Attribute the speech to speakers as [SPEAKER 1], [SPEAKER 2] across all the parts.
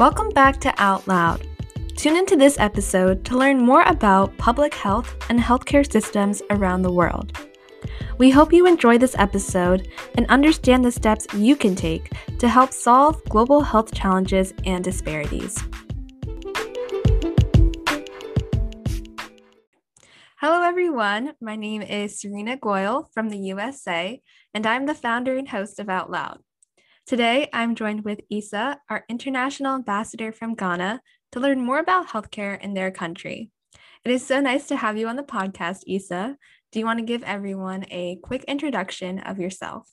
[SPEAKER 1] Welcome back to Out Loud. Tune into this episode to learn more about public health and healthcare systems around the world. We hope you enjoy this episode and understand the steps you can take to help solve global health challenges and disparities. Hello, everyone. My name is Serena Goyle from the USA, and I'm the founder and host of Out Loud. Today, I'm joined with Isa, our international ambassador from Ghana, to learn more about healthcare in their country. It is so nice to have you on the podcast, Isa. Do you want to give everyone a quick introduction of yourself?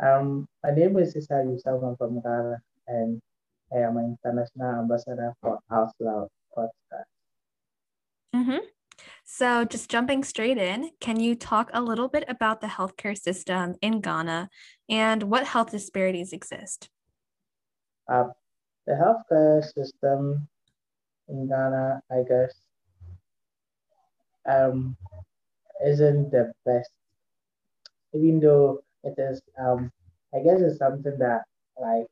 [SPEAKER 2] Um, my name is Isa Yusuf. I'm from Ghana, and I am an international ambassador for Out Loud podcast.
[SPEAKER 1] Mm-hmm. So, just jumping straight in, can you talk a little bit about the healthcare system in Ghana and what health disparities exist?
[SPEAKER 2] Uh, the healthcare system in Ghana, I guess, um, isn't the best, even though it is. Um, I guess it's something that like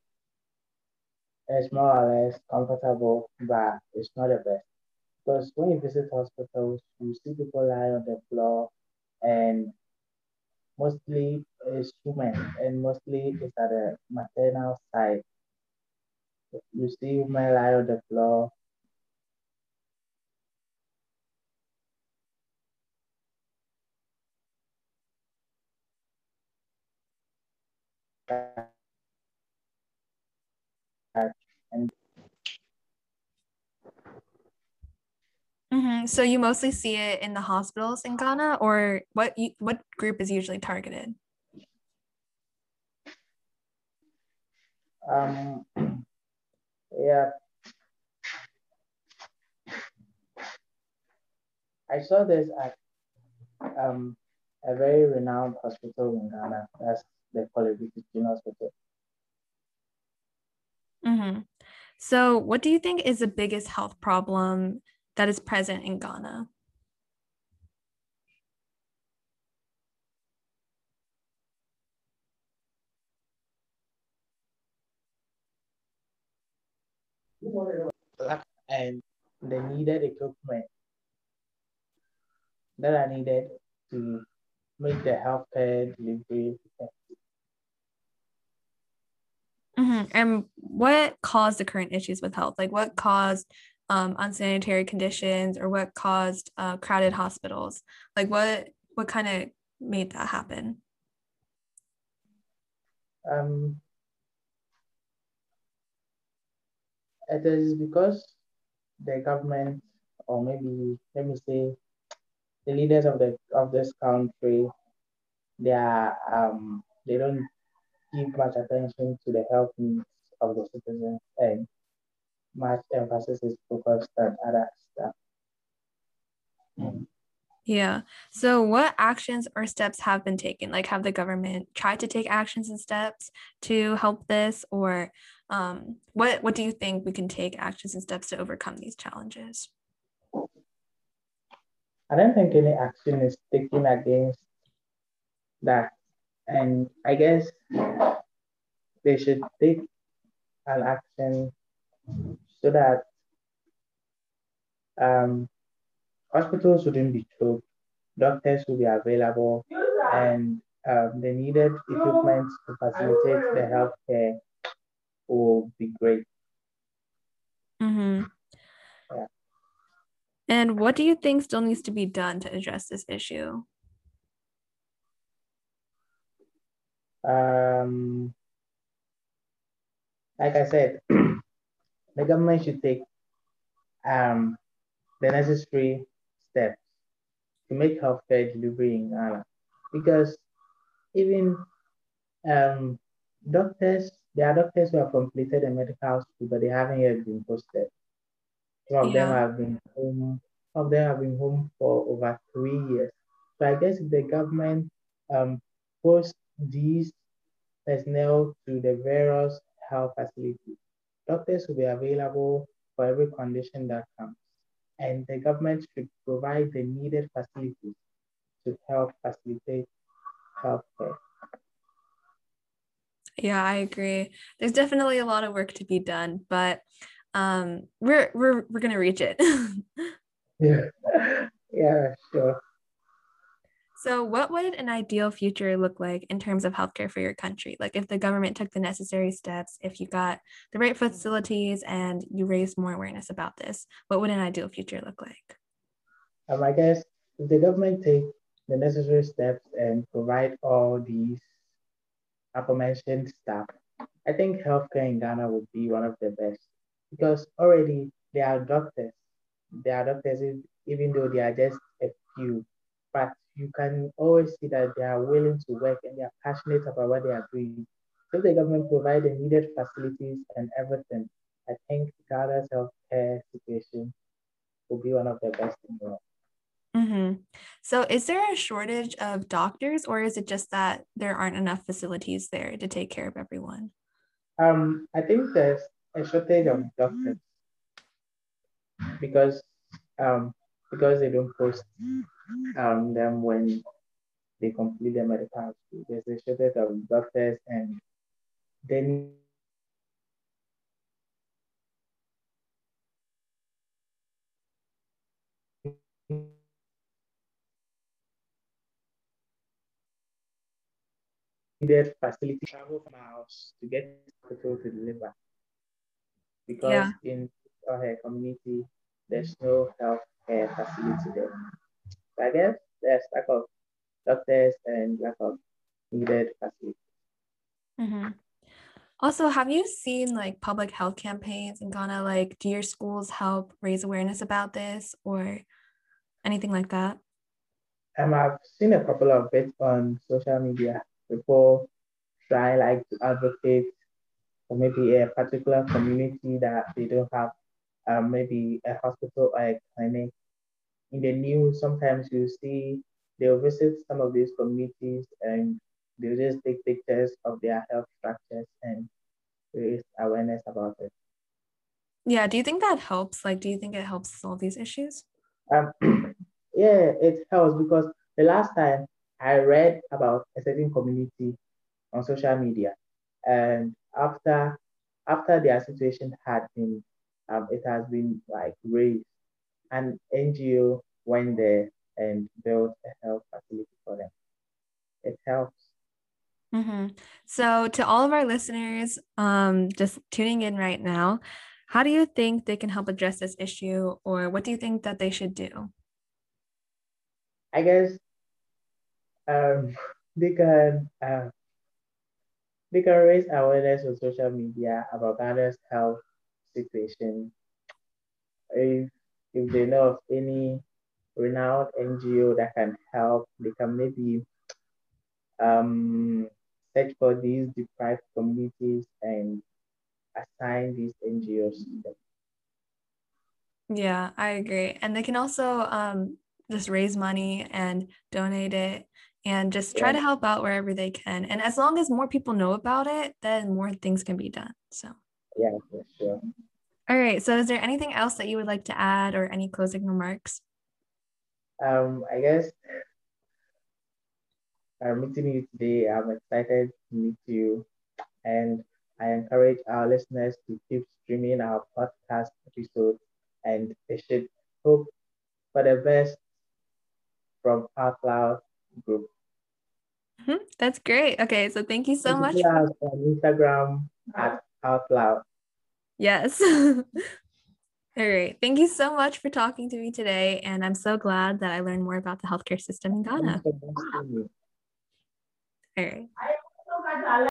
[SPEAKER 2] is more or less comfortable, but it's not the best. Because when you visit hospitals, you see people lie on the floor, and mostly it's women, and mostly it's at the maternal side. You see women lie on the floor. And
[SPEAKER 1] Mm-hmm. So you mostly see it in the hospitals in Ghana, or what? You, what group is usually targeted?
[SPEAKER 2] um, yeah, I saw this at um, a very renowned hospital in Ghana. That's the Korle-Bu Teaching Hospital.
[SPEAKER 1] Mm-hmm. So, what do you think is the biggest health problem that is present in Ghana?
[SPEAKER 2] and the needed equipment that are needed to make the healthcare delivery.
[SPEAKER 1] Mm-hmm. And what caused the current issues with health? Like, what caused um, unsanitary conditions, or what caused uh, crowded hospitals? Like, what what kind of made that happen?
[SPEAKER 2] Um, it is because the government, or maybe let me say, the leaders of the of this country, they are um they don't give much attention to the health needs of the citizens, and much emphasis is focused on other stuff.
[SPEAKER 1] Yeah. So, what actions or steps have been taken? Like, have the government tried to take actions and steps to help this, or um, what what do you think we can take actions and steps to overcome these challenges?
[SPEAKER 2] I don't think any action is taken against that, and I guess they should take an action so that um, hospitals wouldn't be choked, doctors will be available, and um, the needed equipment to facilitate the healthcare will be great.
[SPEAKER 1] Mm-hmm.
[SPEAKER 2] Yeah.
[SPEAKER 1] And what do you think still needs to be done to address this issue?
[SPEAKER 2] Um, like I said, the government should take um, the necessary steps to make healthcare delivery in Ghana. Because even um, doctors, there are doctors who have completed a medical school, but they haven't yet been posted. Some of them have been home, some of them have been home for over three years. So I guess if the government um, posts these personnel to the various health facilities, doctors will be available for every condition that comes. And the government should provide the needed facilities to help facilitate healthcare.
[SPEAKER 1] Yeah, I agree. There's definitely a lot of work to be done, but um, we're we're we're gonna reach it.
[SPEAKER 2] yeah, yeah, sure.
[SPEAKER 1] So, what would an ideal future look like in terms of healthcare for your country? Like, if the government took the necessary steps, if you got the right facilities and you raised more awareness about this, what would an ideal future look like?
[SPEAKER 2] Um, I guess if the government take the necessary steps and provide all these aforementioned stuff, I think healthcare in Ghana would be one of the best because already there are doctors. There are doctors, even though they are just a few, but you can always see that they are willing to work and they are passionate about what they are doing. If the government provide the needed facilities and everything, I think Ghana's healthcare situation will be one of the best in the world.
[SPEAKER 1] Mm-hmm. So, is there a shortage of doctors, or is it just that there aren't enough facilities there to take care of everyone?
[SPEAKER 2] Um, I think there's a shortage of doctors because um, because they don't post um, them when they complete their medical school. There's a shortage of doctors and then needed facility travel from our house to get hospital to deliver because yeah. in our community there's no health care facility there. I guess there's lack of doctors and lack of needed facilities.
[SPEAKER 1] Mm-hmm. Also, have you seen like public health campaigns in Ghana? Like, do your schools help raise awareness about this or anything like that?
[SPEAKER 2] Um, I've seen a couple of bits on social media. People try like to advocate for maybe a particular community that they don't have um, maybe a hospital or a clinic. In the news, sometimes you see they'll visit some of these communities and they'll just take pictures of their health structures and raise awareness about it.
[SPEAKER 1] Yeah, do you think that helps? Like, do you think it helps solve these issues?
[SPEAKER 2] Um, yeah, it helps because the last time I read about a certain community on social media, and after after their situation had been um, it has been like raised. An NGO went there and built a health facility for them. It helps.
[SPEAKER 1] Mm-hmm. So, to all of our listeners, um, just tuning in right now, how do you think they can help address this issue, or what do you think that they should do?
[SPEAKER 2] I guess um, they can uh, they can raise awareness on social media about Ghana's health situation. If, if they know of any renowned NGO that can help, they can maybe um, search for these deprived communities and assign these NGOs to them.
[SPEAKER 1] Yeah, I agree. And they can also um, just raise money and donate it and just try yeah. to help out wherever they can. And as long as more people know about it, then more things can be done. So,
[SPEAKER 2] yeah, for sure.
[SPEAKER 1] All right. So, is there anything else that you would like to add or any closing remarks?
[SPEAKER 2] Um, I guess I'm meeting you today. I'm excited to meet you, and I encourage our listeners to keep streaming our podcast episodes, and they should hope for the best from Out Loud Group.
[SPEAKER 1] Mm-hmm. That's great. Okay, so thank you so much.
[SPEAKER 2] on Instagram at Out Loud.
[SPEAKER 1] Yes. All right. Thank you so much for talking to me today. And I'm so glad that I learned more about the healthcare system in Ghana. All right.